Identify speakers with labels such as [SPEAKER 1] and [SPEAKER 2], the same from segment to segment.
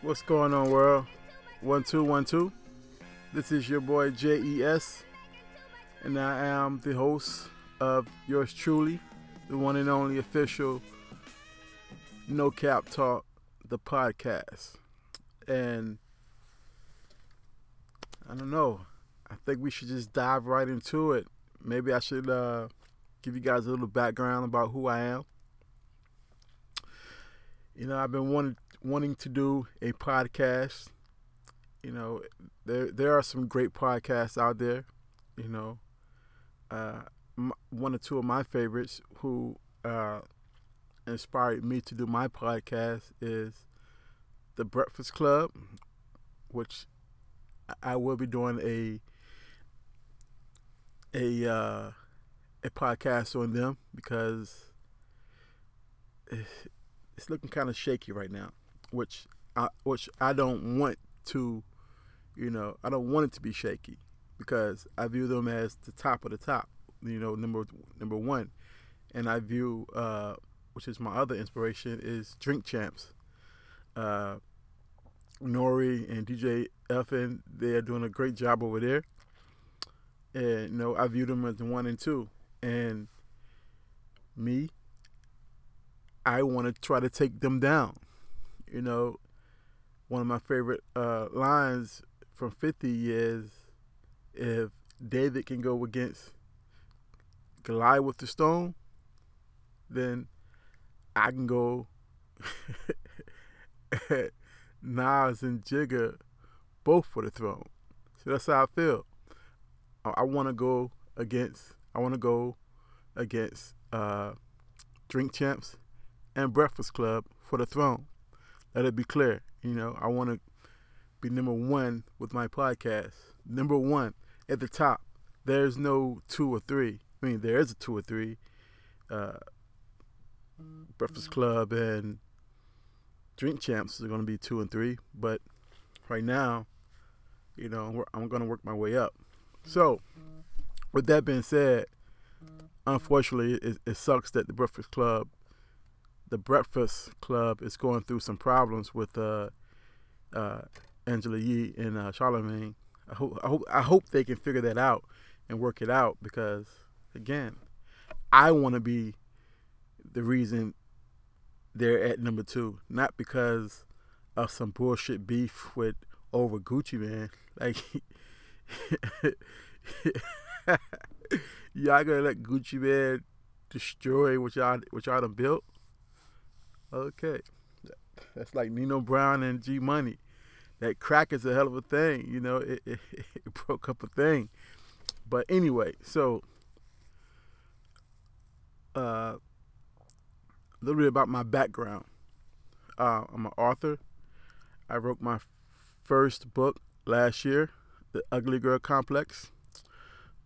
[SPEAKER 1] What's going on, world? One two one two. This is your boy J E S, and I am the host of yours truly, the one and only official No Cap Talk, the podcast. And I don't know. I think we should just dive right into it. Maybe I should uh, give you guys a little background about who I am. You know, I've been wanting wanting to do a podcast. You know, there there are some great podcasts out there. You know, uh, m- one or two of my favorites who uh, inspired me to do my podcast is the Breakfast Club, which I will be doing a a uh, a podcast on them because it's looking kind of shaky right now, which I which I don't want to, you know, I don't want it to be shaky because I view them as the top of the top, you know, number number one, and I view uh, which is my other inspiration is Drink Champs. Uh, N.O.R.E. and DJ EFN, they are doing a great job over there. And you know, I view them as one and two. And me, I want to try to take them down. You know, one of my favorite uh, lines from 50 is if David can go against Goliath with the stone, then I can go Nas and Jigga both for the throne. So that's how I feel. I, I want to go against. I want to go against uh, Drink Champs and Breakfast Club for the throne. Let it be clear. You know, I want to be number one with my podcast. Number one at the top. There's no two or three. I mean, there is a two or three. Uh, Breakfast Club and Drink Champs are going to be two and three, but right now, you know, I'm going to work my way up. So, with that being said, unfortunately, it, it sucks that the Breakfast Club, the Breakfast Club, is going through some problems with uh, uh, Angela Yee and uh, Charlemagne. I hope, I hope, I hope they can figure that out and work it out because, again, I want to be the reason they're at number two, not because of some bullshit beef with over Gucci Mane. Like y'all gonna let Gucci Mane destroy what y'all what y'all done built? Okay, that's like Nino Brown and G Money. That crack is a hell of a thing, you know. It, it, it broke up a thing, but anyway, so uh, a little bit about my background. Uh, I'm an author. I wrote my first book last year, The Ugly Girl Complex.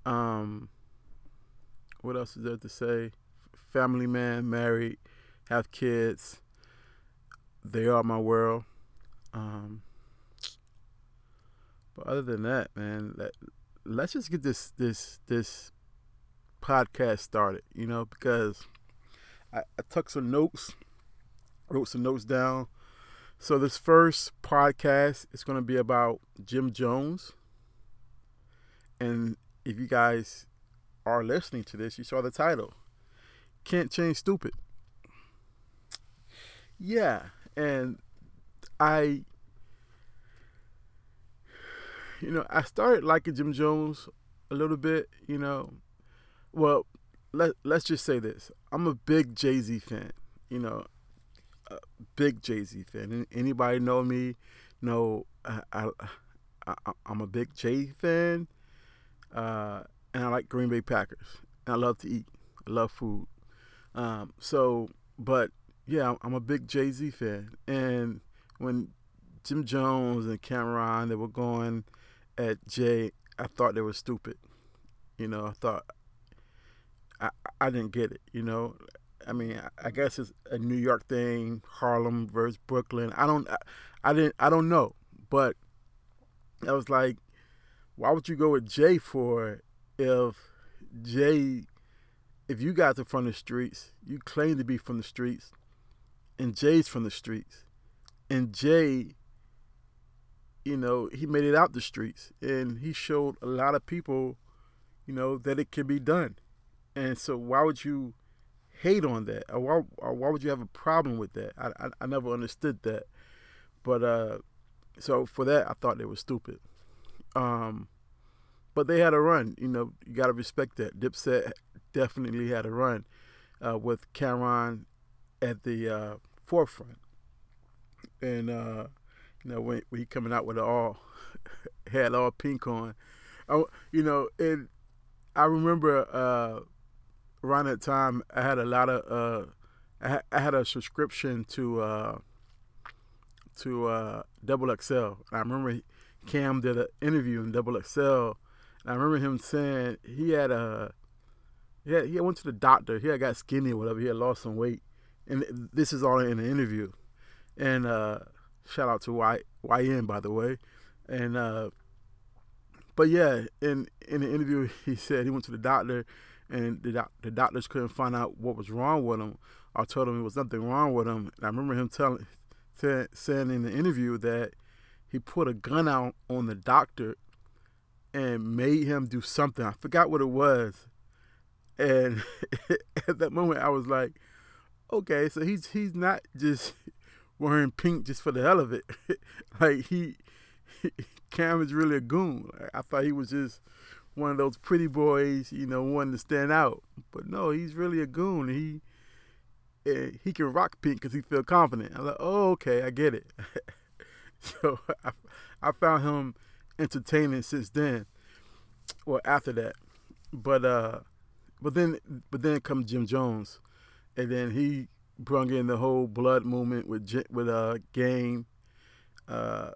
[SPEAKER 1] Um, what else is there to say? Family man, married, have kids. They are my world. Um, but other than that, man, let, let's just get this this this podcast started. You know, because I, I took some notes, wrote some notes down. So this first podcast is going to be about Jim Jones. And if you guys are listening to this, you saw the title. Can't change stupid. Yeah, and I you know, I started liking Jim Jones a little bit, you know. Well, let let's just say this. I'm a big Jay-Z fan, you know. A big Jay-Z fan. Anybody know me? Know I, I, I I'm a big Jay fan. Uh, and I like Green Bay Packers. And I love to eat. I love food. Um, so, but yeah, I'm a big Jay Z fan. And when Jim Jones and Cam'ron they were going at Jay, I thought they were stupid. You know, I thought I I didn't get it. You know, I mean, I, I guess it's a New York thing, Harlem versus Brooklyn. I don't, I, I didn't, I don't know. But I was like, why would you go with Jay for if Jay, if you guys are from the streets, you claim to be from the streets, and Jay's from the streets, and Jay you know, he made it out the streets and he showed a lot of people, you know, that it can be done. And so why would you hate on that? Or why, or why would you have a problem with that? I, I, I never understood that. But uh, so for that, I thought they were stupid. Um, but they had a run. You know, you got to respect that. Dipset definitely had a run uh, with Cam'ron at the uh, forefront. And, uh, you know, when, he coming out with it all, had all pink on. Oh, you know, and I remember uh, around that time, I had a lot of, uh, I, I had a subscription to, uh, to uh, Double XL. I remember Cam did an interview in Double XL. I remember him saying he had a yeah he went to the doctor. He had got skinny or whatever. He had lost some weight, and this is all in the interview. And uh, shout out to y, YN by the way. And uh, but yeah, in in the interview he said he went to the doctor, and the doc- the doctors couldn't find out what was wrong with him. I told him there was nothing wrong with him. And I remember him telling saying in the interview that he put a gun out on the doctor and made him do something. I forgot what it was. And at that moment I was like, okay, so he's he's not just wearing pink just for the hell of it. like he, Cam is really a goon. I thought he was just one of those pretty boys, you know, wanting to stand out. But no, he's really a goon. He he can rock pink because he feel confident. I'm like, oh, okay, I get it. so I, I found him entertaining since then, or after that. But uh, but then but then comes Jim Jones, and then he brung in the whole blood movement with with uh game, uh,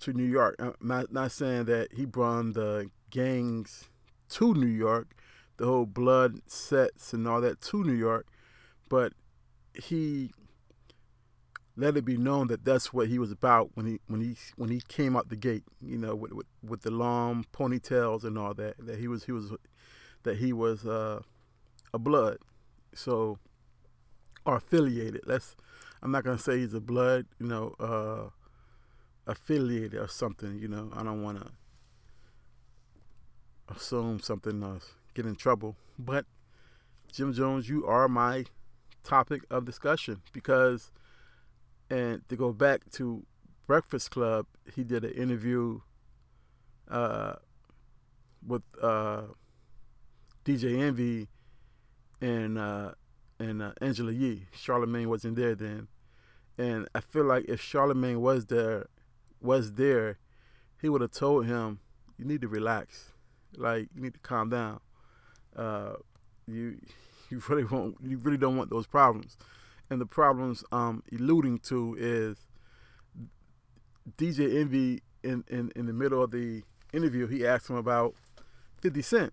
[SPEAKER 1] to New York. I'm not not saying that he brought the gangs to New York, the whole blood sets and all that to New York, but he let it be known that that's what he was about when he when he when he came out the gate, you know, with with, with the long ponytails and all that. That he was he was that he was uh, a blood, so or affiliated. Let's I'm not gonna say he's a blood, you know, uh, affiliated or something. You know, I don't want to assume something else, get in trouble. But Jim Jones, you are my topic of discussion because, and to go back to Breakfast Club, he did an interview uh, with uh, DJ Envy and uh, and uh, Angela Yee. Charlemagne wasn't there then, and I feel like if Charlemagne was there, was there, he would have told him, "You need to relax, like you need to calm down. Uh, you you really want you really don't want those problems." And the problems um alluding to is DJ Envy in, in, in the middle of the interview, he asked him about 50 Cent.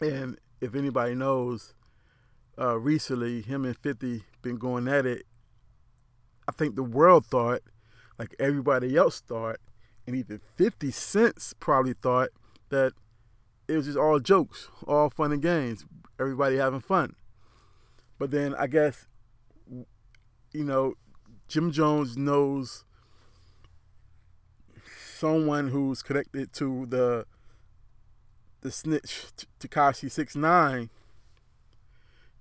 [SPEAKER 1] And if anybody knows, uh, recently, him and 50 been going at it. I think the world thought, like everybody else thought, and even 50 Cent probably thought that it was just all jokes, all fun and games, everybody having fun. But then I guess, you know, Jim Jones knows someone who's connected to the the snitch Tekashi Six Nine,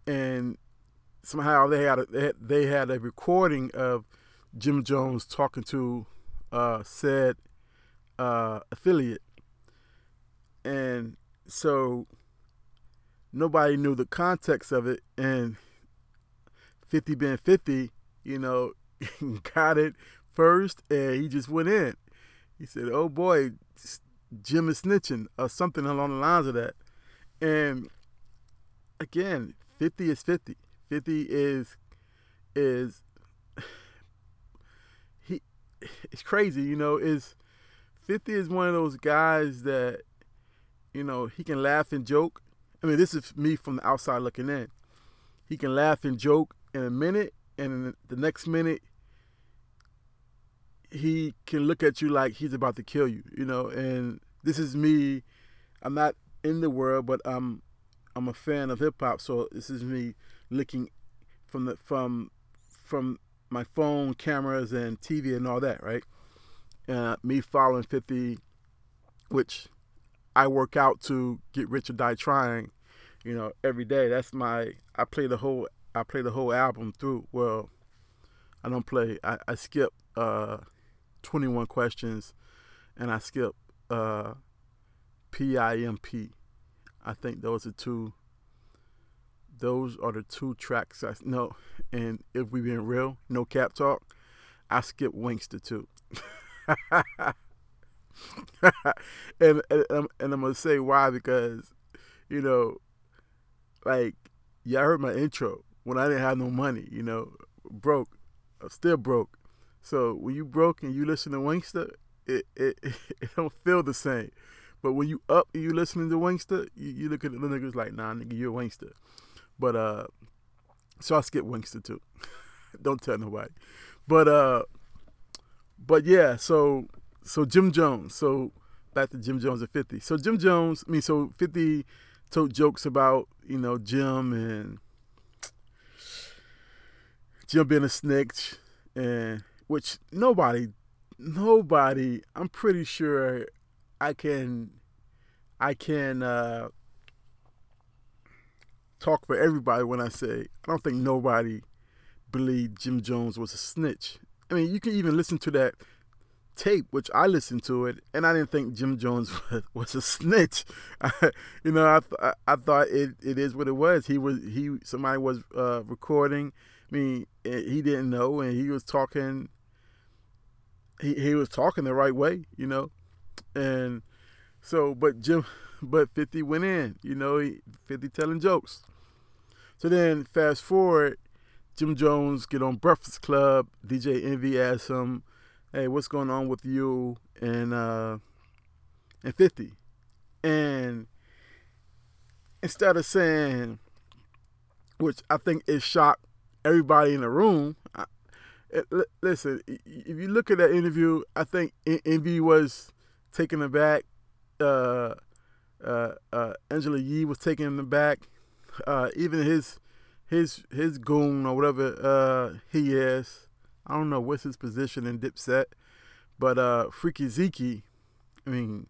[SPEAKER 1] and somehow they had a, they had, a recording of Jim Jones talking to uh, said uh, affiliate, and so nobody knew the context of it, and Fifty being Fifty, you know, got it first, and he just went in. He said, "Oh boy, Jim is snitching," or something along the lines of that. And again, fifty is fifty. Fifty is is he. It's crazy, you know. Is fifty is one of those guys that you know he can laugh and joke. I mean, this is me from the outside looking in. He can laugh and joke in a minute, and the next minute he can look at you like he's about to kill you, you know. And this is me. I'm not in the world, but I'm I'm a fan of hip hop, so this is me looking from the from from my phone cameras and TV and all that, right? uh, me following 50, which I work out to get rich or die trying, you know, every day. That's my I play the whole I play the whole album through. Well, I don't play. I, I skip uh, 21 questions, and I skip uh, PIMP. I think those are two. Those are the two tracks. I no, and if we being real, no cap talk. I skip Wanksta too. and, and and I'm gonna say why because, you know, like y'all heard my intro when I didn't have no money. You know, broke. I'm still broke. So when you broke and you listen to Wanksta, it it, it don't feel the same. But when you up you listening to Wanksta, you, you look at the niggas like, nah, nigga, you're a Wanksta. But uh, so I skip Wanksta too. don't tell nobody. But uh, but yeah, so so Jim Jones. So back to Jim Jones at 50. So Jim Jones, I mean, so 50 told jokes about, you know, Jim and Jim being a snitch and which nobody nobody I'm pretty sure I can I can uh talk for everybody when I say I don't think nobody believed Jim Jones was a snitch. I mean, you can even listen to that tape, which I listened to it, and I didn't think Jim Jones was, was a snitch. You know, I, th- I thought it, it is what it was. He was he somebody was uh, recording. I mean, eh, he didn't know, and he was talking. He he was talking the right way, you know, and so but Jim, but Fifty went in, you know, he, Fifty telling jokes. So then fast forward, Jim Jones get on Breakfast Club. DJ Envy asks him hey, what's going on with you and uh and 50? And instead of saying, which I think it shocked everybody in the room. I, it, listen, if you look at that interview, I think Envy was taken aback. Uh, uh, uh, Angela Yee was taken aback. Uh, even his his his goon or whatever uh, he is I don't know what's his position in Dipset, but uh, Freaky Zeke, I mean,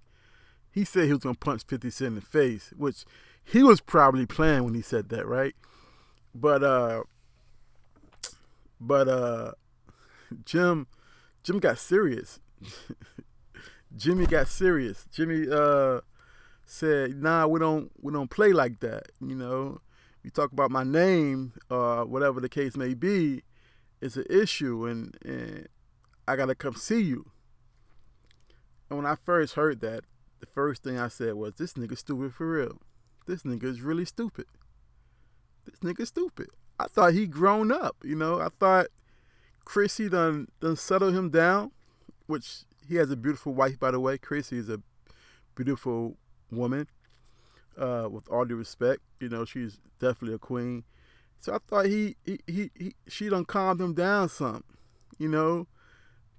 [SPEAKER 1] he said he was gonna punch 50 Cent in the face, which he was probably playing when he said that, right? But uh, but uh, Jim, Jim got serious. Jimmy got serious. Jimmy uh said, "Nah, we don't we don't play like that. You know, you talk about my name, uh, whatever the case may be it's an issue and, and I gotta come see you. And when I first heard that, the first thing I said was, This nigga stupid for real. This nigga is really stupid. This nigga stupid. I thought he grown up, you know. I thought Chrissy done done settle him down, which he has a beautiful wife by the way. Chrissy is a beautiful woman. Uh, with all due respect, you know, she's definitely a queen. So I thought he, he, he, he she done calmed him down some, you know.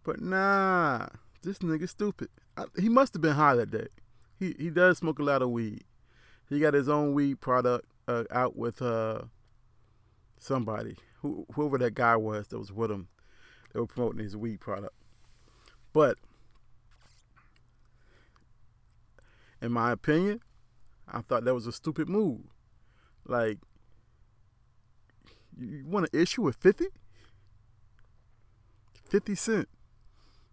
[SPEAKER 1] But nah, this nigga stupid. I, he must have been high that day. He he does smoke a lot of weed. He got his own weed product uh, out with uh somebody, who, whoever that guy was that was with him. They were promoting his weed product. But in my opinion, I thought that was a stupid move. Like you want to issue with 50? 50 Cent.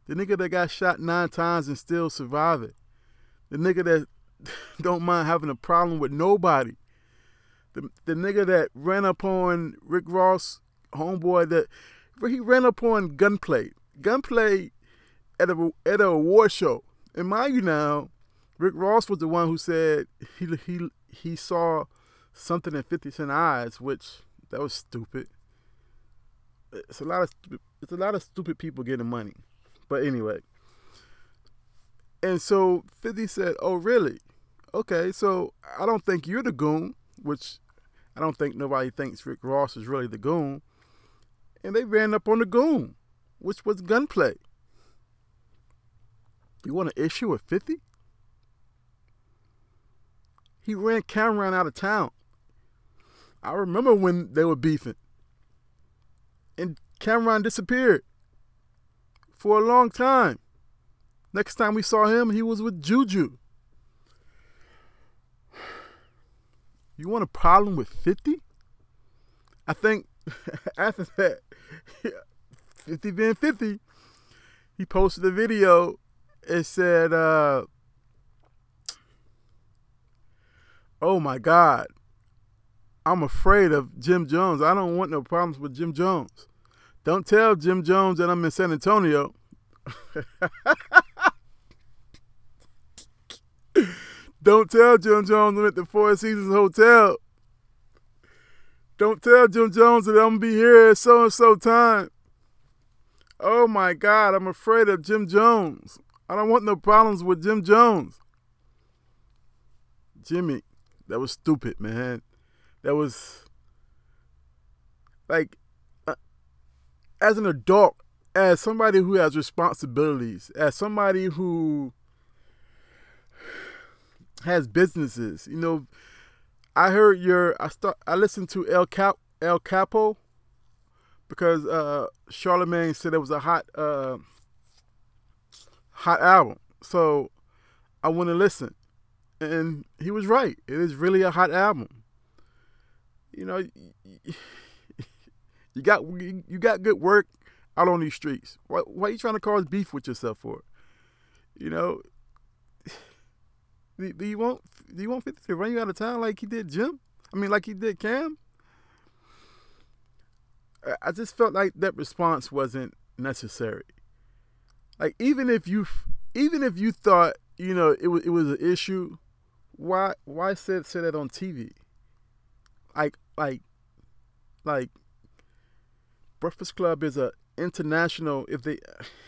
[SPEAKER 1] The nigga that got shot nine times and still surviving. The nigga that don't mind having a problem with nobody. The, the nigga that ran up on Rick Ross, homeboy, that he ran up on gunplay. Gunplay at a at a award show. And mind you now, Rick Ross was the one who said he he he saw something in 50 Cent eyes, which that was stupid. It's a lot of stupid, it's a lot of stupid people getting money. But anyway. And so 50 said, "Oh, really? Okay, so I don't think you're the goon, which I don't think nobody thinks Rick Ross is really the goon." And they ran up on the goon, which was gunplay. You want to issue a 50? He ran Cam'ron out of town. I remember when they were beefing. And Cam'ron disappeared for a long time. Next time we saw him, he was with Juju. You want a problem with 50? I think after that, 50 being 50, he posted a video. It said, uh, Oh my God, I'm afraid of Jim Jones. I don't want no problems with Jim Jones. Don't tell Jim Jones that I'm in San Antonio. Don't tell Jim Jones I'm at the Four Seasons Hotel. Don't tell Jim Jones that I'm gonna be here at so and so time. Oh my God, I'm afraid of Jim Jones. I don't want no problems with Jim Jones. Jimmy, that was stupid, man. That was like, uh, as an adult, as somebody who has responsibilities, as somebody who has businesses, you know, I heard your I start I listened to El Cap El Capo because uh Charlemagne said it was a hot uh hot album. So I went to listen. And he was right. It is really a hot album. You know, you got you got good work out on these streets. Why, why are you trying to cause beef with yourself for? You know, do, do you want do you want 50 to run you out of town like he did Jim? I mean, like he did Cam? I just felt like that response wasn't necessary. Like even if you even if you thought you know it was it was an issue, why why say say that on TV? Like like like Breakfast Club is a international if they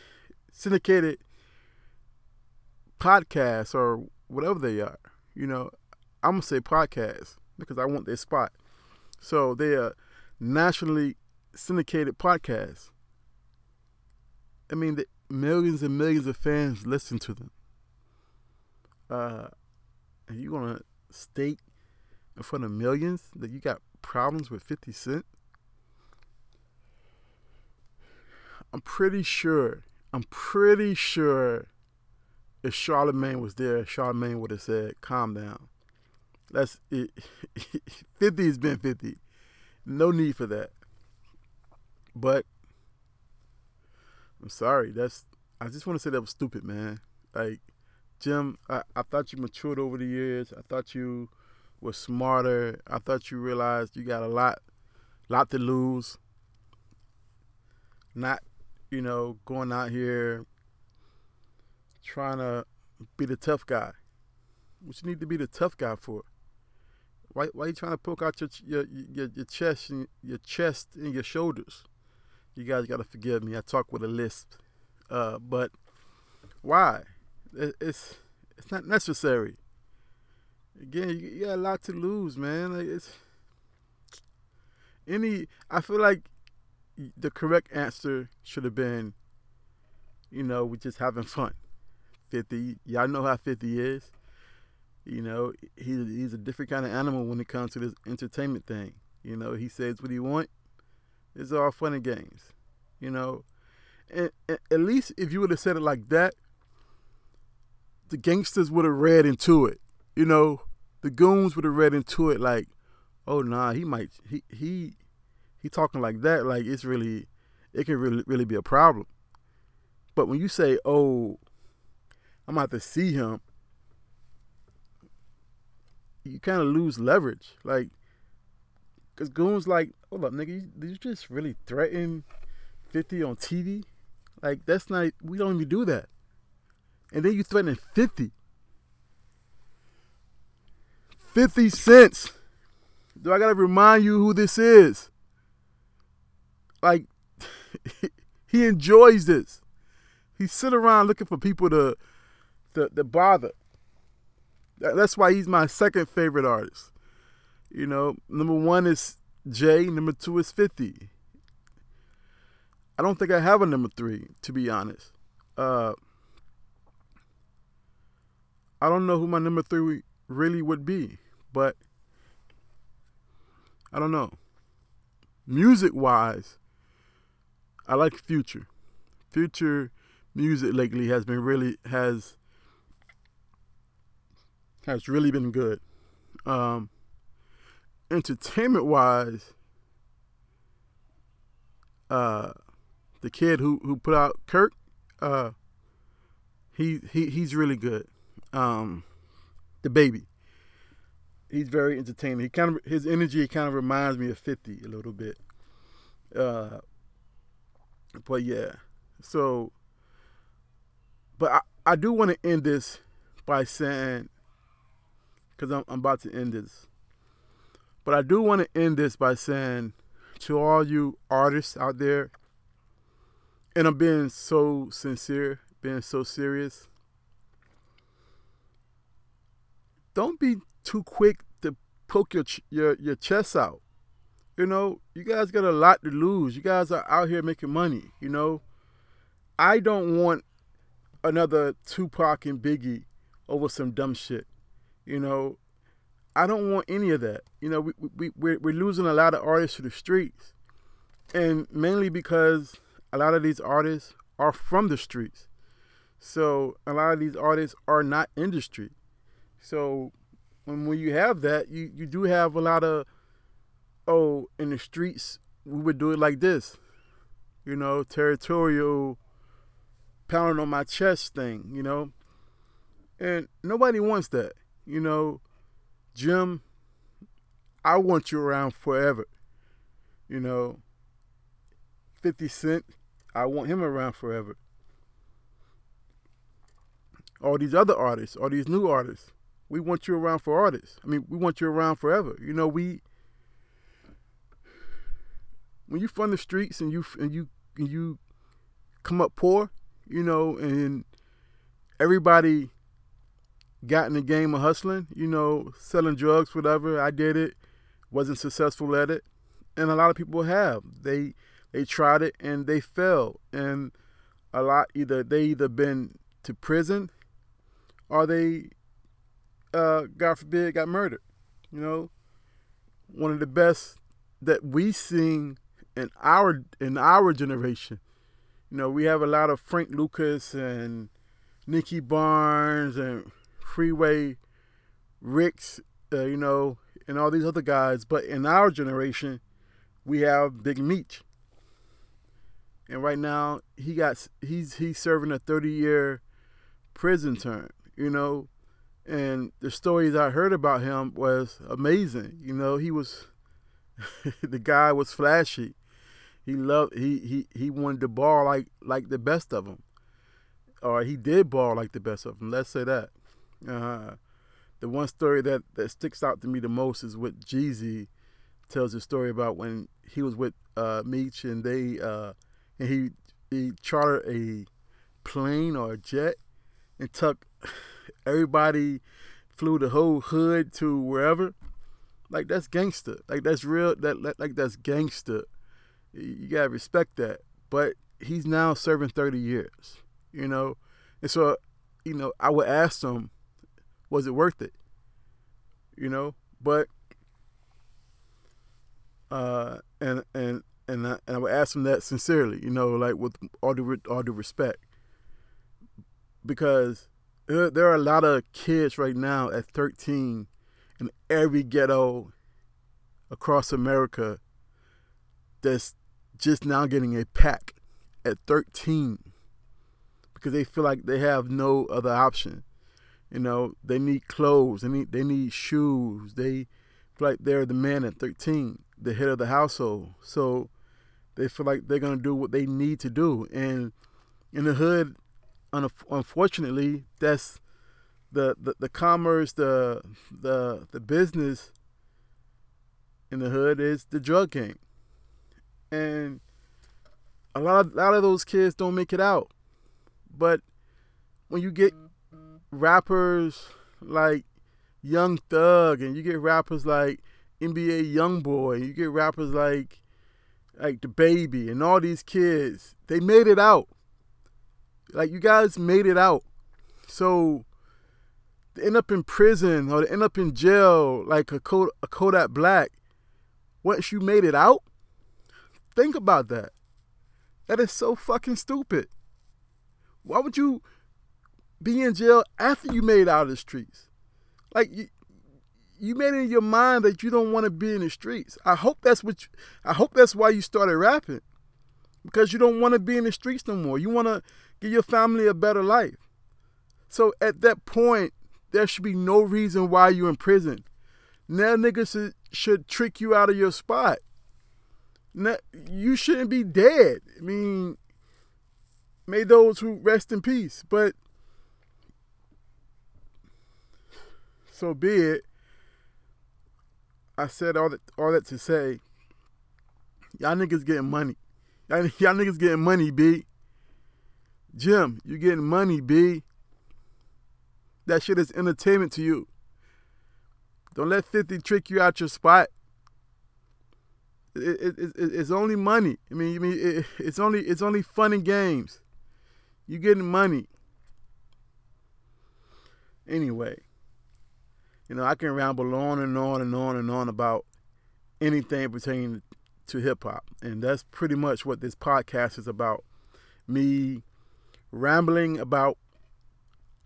[SPEAKER 1] syndicated podcast or whatever they are. You know, I'm gonna say podcast because I want their spot. So they are nationally syndicated podcasts. I mean, the millions and millions of fans listen to them. Uh, and you gonna state in front of millions that you got problems with 50 Cent? I'm pretty sure, I'm pretty sure if Charlemagne was there, Charlemagne would have said, calm down. That's it. 50 has been 50. No need for that. But I'm sorry. That's I just want to say that was stupid, man. Like Jim, I, I thought you matured over the years. I thought you were smarter. I thought you realized you got a lot lot to lose. Not, you know, going out here trying to be the tough guy. What you need to be the tough guy for? Why why you trying to poke out your your your, your chest and your chest and your shoulders? You guys got to forgive me. I talk with a lisp. Uh, but why? It, it's it's not necessary. Again, you, got a lot to lose, man. Like it's any. I feel like the correct answer should have been, you know, we're just having fun. 50. Y'all know how 50 is. You know, he's he's a different kind of animal when it comes to this entertainment thing. You know, he says what he want. It's all fun and games. You know, and, and at least if you would have said it like that, the gangsters would have read into it. You know, the goons would have read into it like, oh nah, he might he he he talking like that, like it's really it can really really be a problem. But when you say, oh, I'm about to see him, you kind of lose leverage. Like, because Goon's like, hold up, nigga, did you just really threaten 50 on TV? Like, that's not, we don't even do that. And then you threaten 50. 50 cents. Do I gotta remind you who this is? Like, he enjoys this. He sit around looking for people to the the bother. That's why he's my second favorite artist. You know, number one is Jay, number two is 50. I don't think I have a number three, to be honest. Uh, I don't know who my number three really would be, but I don't know. Music wise, I like Future. Future music lately has been really has has really been good. Um, entertainment wise, uh, the kid who who put out Kirk, uh, he he he's really good. Um, DaBaby, he's very entertaining. He kind of his energy kind of reminds me of Fifty a little bit. Uh, but yeah, so, but I I do want to end this by saying, because I'm I'm about to end this, but I do want to end this by saying to all you artists out there, and I'm being so sincere, being so serious. Don't be too quick to poke your your your chest out. You know, you guys got a lot to lose. You guys are out here making money. You know, I don't want another Tupac and Biggie over some dumb shit. You know, I don't want any of that. You know, we, we, we're, we're losing a lot of artists to the streets. And mainly because a lot of these artists are from the streets. So a lot of these artists are not industry. So when, when you have that, you, you do have a lot of, oh, in the streets, we would do it like this. You know, territorial, pounding on my chest thing, you know. And nobody wants that. You know, Jim, I want you around forever. You know, 50 Cent, I want him around forever. All these other artists, all these new artists, we want you around for artists. I mean, we want you around forever. You know, we when you from the streets and you and you and you come up poor, you know, and everybody got in the game of hustling, you know, selling drugs, whatever. I did it, wasn't successful at it, and a lot of people have. They they tried it and they failed, and a lot either they either been to prison or they, uh, God forbid, got murdered. You know, one of the best that we sing in our in our generation. You know, we have a lot of Frank Lucas and Nicky Barnes and Freeway Ricks, uh, you know, and all these other guys. But in our generation, we have Big Meech. And right now, he got he's he's serving a 30 year prison term, you know. And the stories I heard about him was amazing. You know, he was the guy was flashy. He loved he he he wanted to ball like like the best of them, or he did ball like the best of them. Let's say that. Uh, the one story that, that sticks out to me the most is what Jeezy tells a story about when he was with uh, Meech and they uh, and he he chartered a plane or a jet and took everybody flew the whole hood to wherever. Like that's gangster. Like that's real. That like that's gangster. You gotta respect that. But he's now serving thirty years. You know, and so you know I would ask him was it worth it? You know, but uh, and and and I, and I would ask him that sincerely, you know, like with all the all the respect, because there, are a lot of kids right now at 13 in every ghetto across America that's just now getting a pack at 13 because they feel like they have no other option. You know, they need clothes, they need they need shoes. They feel like they're the man at 13, the head of the household. So they feel like they're gonna do what they need to do. And in the hood, unfortunately, that's the, the, the commerce, the the the business in the hood is the drug game. And a lot of, a lot of those kids don't make it out. But when you get rappers like Young Thug and you get rappers like NBA YoungBoy, you get rappers like like DaBaby and all these kids, they made it out. Like you guys made it out. So to end up in prison or to end up in jail like a, a Kodak Black, once you made it out, think about that. That is so fucking stupid. Why would you be in jail after you made out of the streets? Like you, you made it in your mind that you don't want to be in the streets. I hope that's what. You, I hope that's why you started rapping, because you don't want to be in the streets no more. You want to give your family a better life. So at that point, there should be no reason why you're in prison. Now niggas should, trick you out of your spot. Now, you shouldn't be dead. I mean, may those who rest in peace. But so be it. I said all that all that to say, y'all niggas getting money. Y'all, niggas getting money, B. Jim, you getting money, B. That shit is entertainment to you. Don't let 50 trick you out your spot. It, it, it, it's only money. I mean, I mean, it, it's only it's only fun and games. You getting money. Anyway, you know, I can ramble on and on and on and on about anything pertaining to hip hop. And that's pretty much what this podcast is about. Me rambling about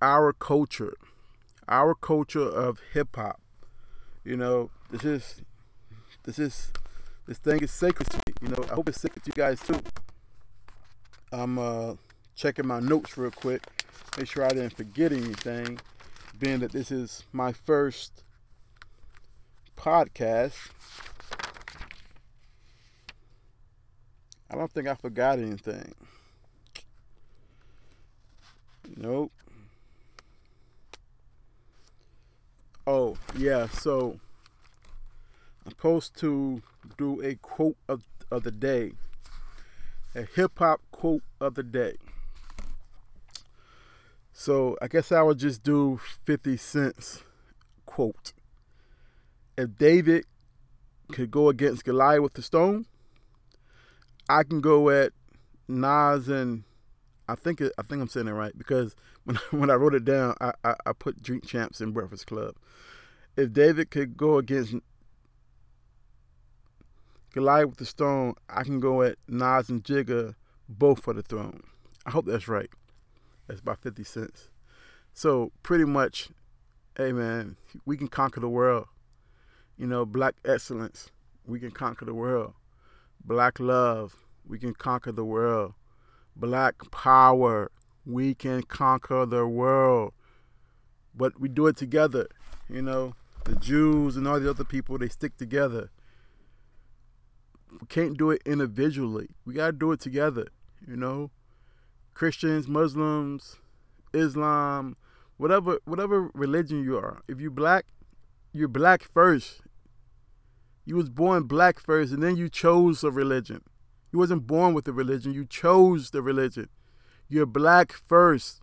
[SPEAKER 1] our culture, our culture of hip hop. You know, this is this is this thing is sacred to me. You know, I hope it's sacred to you guys too. I'm uh checking my notes real quick, make sure I didn't forget anything, being that this is my first podcast. I don't think I forgot anything. Nope. Oh, yeah, so I'm supposed to do a quote of, of the day, a hip hop quote of the day. So I guess I would just do 50 Cent's quote. If David could go against Goliath with the stone, I can go at Nas and I think it, I think I'm saying it right because when when I wrote it down, I, I, I put Drink Champs in Breakfast Club. If David could go against Goliath with the stone, I can go at Nas and Jigga both for the throne. I hope that's right. That's about 50 cents. So pretty much, hey man, we can conquer the world. You know, black excellence, we can conquer the world. Black love, we can conquer the world. Black power, we can conquer the world. But we do it together. You know, the Jews and all the other people, they stick together. We can't do it individually. We got to do it together. You know, Christians, Muslims, Islam, whatever whatever religion you are. If you black, you're black first. You was born black first, and then you chose a religion. You wasn't born with the religion. You chose the religion. You're black first.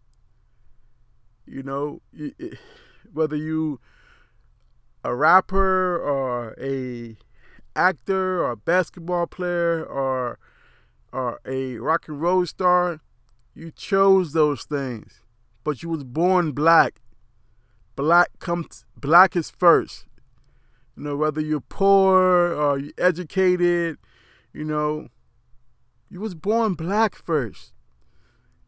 [SPEAKER 1] You know, whether you a rapper or a actor or a basketball player or or a rock and roll star, you chose those things. But you was born black. Black comes black is first. You know, whether you're poor or you're educated, you know, you was born black first.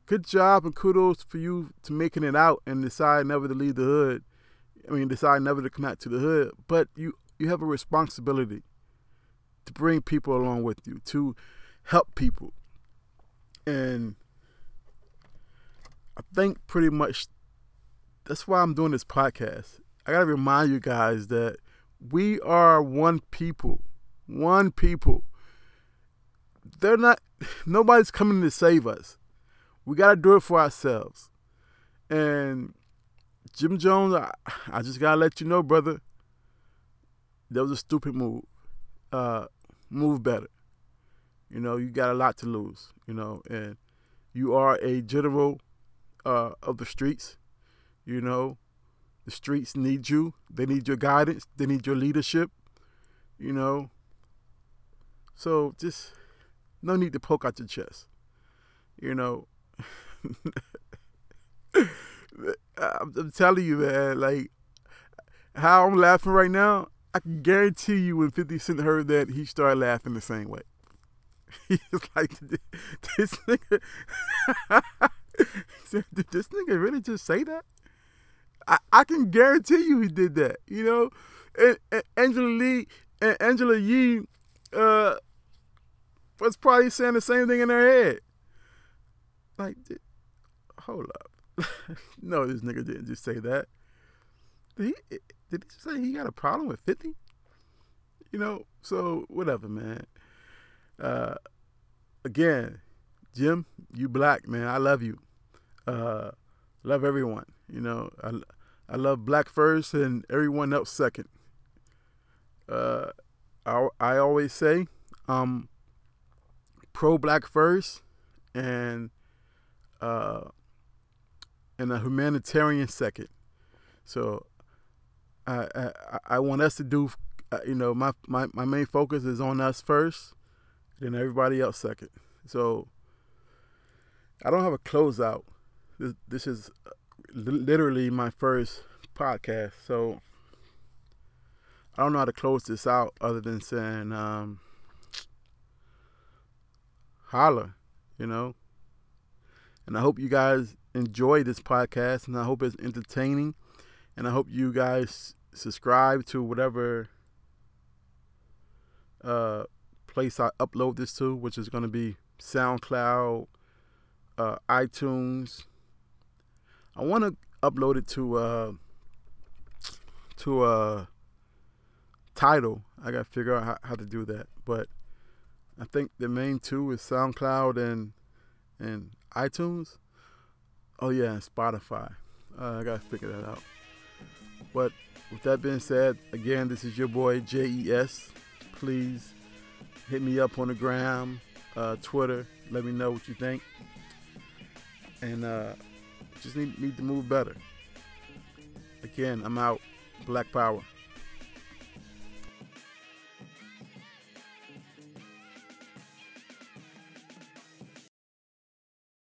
[SPEAKER 1] Good job and kudos for you to making it out and decide never to leave the hood. I mean, decide never to come out to the hood. But you you have a responsibility to bring people along with you, to help people. And I think pretty much that's why I'm doing this podcast. I gotta remind you guys that we are one people. One people they're not nobody's coming to save us. We got to do it for ourselves. And Jim Jones, I, I, just got to let you know, brother, that was a stupid move. Uh, move better. You know, you got a lot to lose, you know, and you are a general uh, of the streets. You know, the streets need you. They need your guidance. They need your leadership. You know. So just no need to poke out your chest. You know. I'm, telling you, man, like how I'm laughing right now, I can guarantee you when 50 Cent heard that, he started laughing the same way. He's like, this nigga, Did this nigga really just say that? I, I can guarantee you he did that. You know, and, and Angela Lee and Angela Yee uh, was probably saying the same thing in their head. Like, hold up. no, this nigga didn't just say that. Did he, did he say he got a problem with 50? You know, so whatever, man. Uh, again, Jim, you black, man. I love you. Uh, love everyone. You know, I, I love black first and everyone else second. Uh, I, I always say, um, pro black first and uh, and a humanitarian second. So I, I, I want us to do, uh, you know, my, my, my main focus is on us first, then everybody else second. So I don't have a closeout. This, this is uh, literally my first podcast. So I don't know how to close this out other than saying, um, holla, you know. And I hope you guys enjoy this podcast and I hope it's entertaining and I hope you guys subscribe to whatever uh, place I upload this to, which is going to be SoundCloud, uh, iTunes. I want to upload it to uh, to a uh, Tidal. I got to figure out how, how to do that, but I think the main two is SoundCloud and and iTunes. Oh yeah, and Spotify. Uh, I gotta figure that out. But with that being said, again, this is your boy JES. Please hit me up on the gram, uh, Twitter. Let me know what you think. And uh, just need, need to move better. Again, I'm out. Black Power.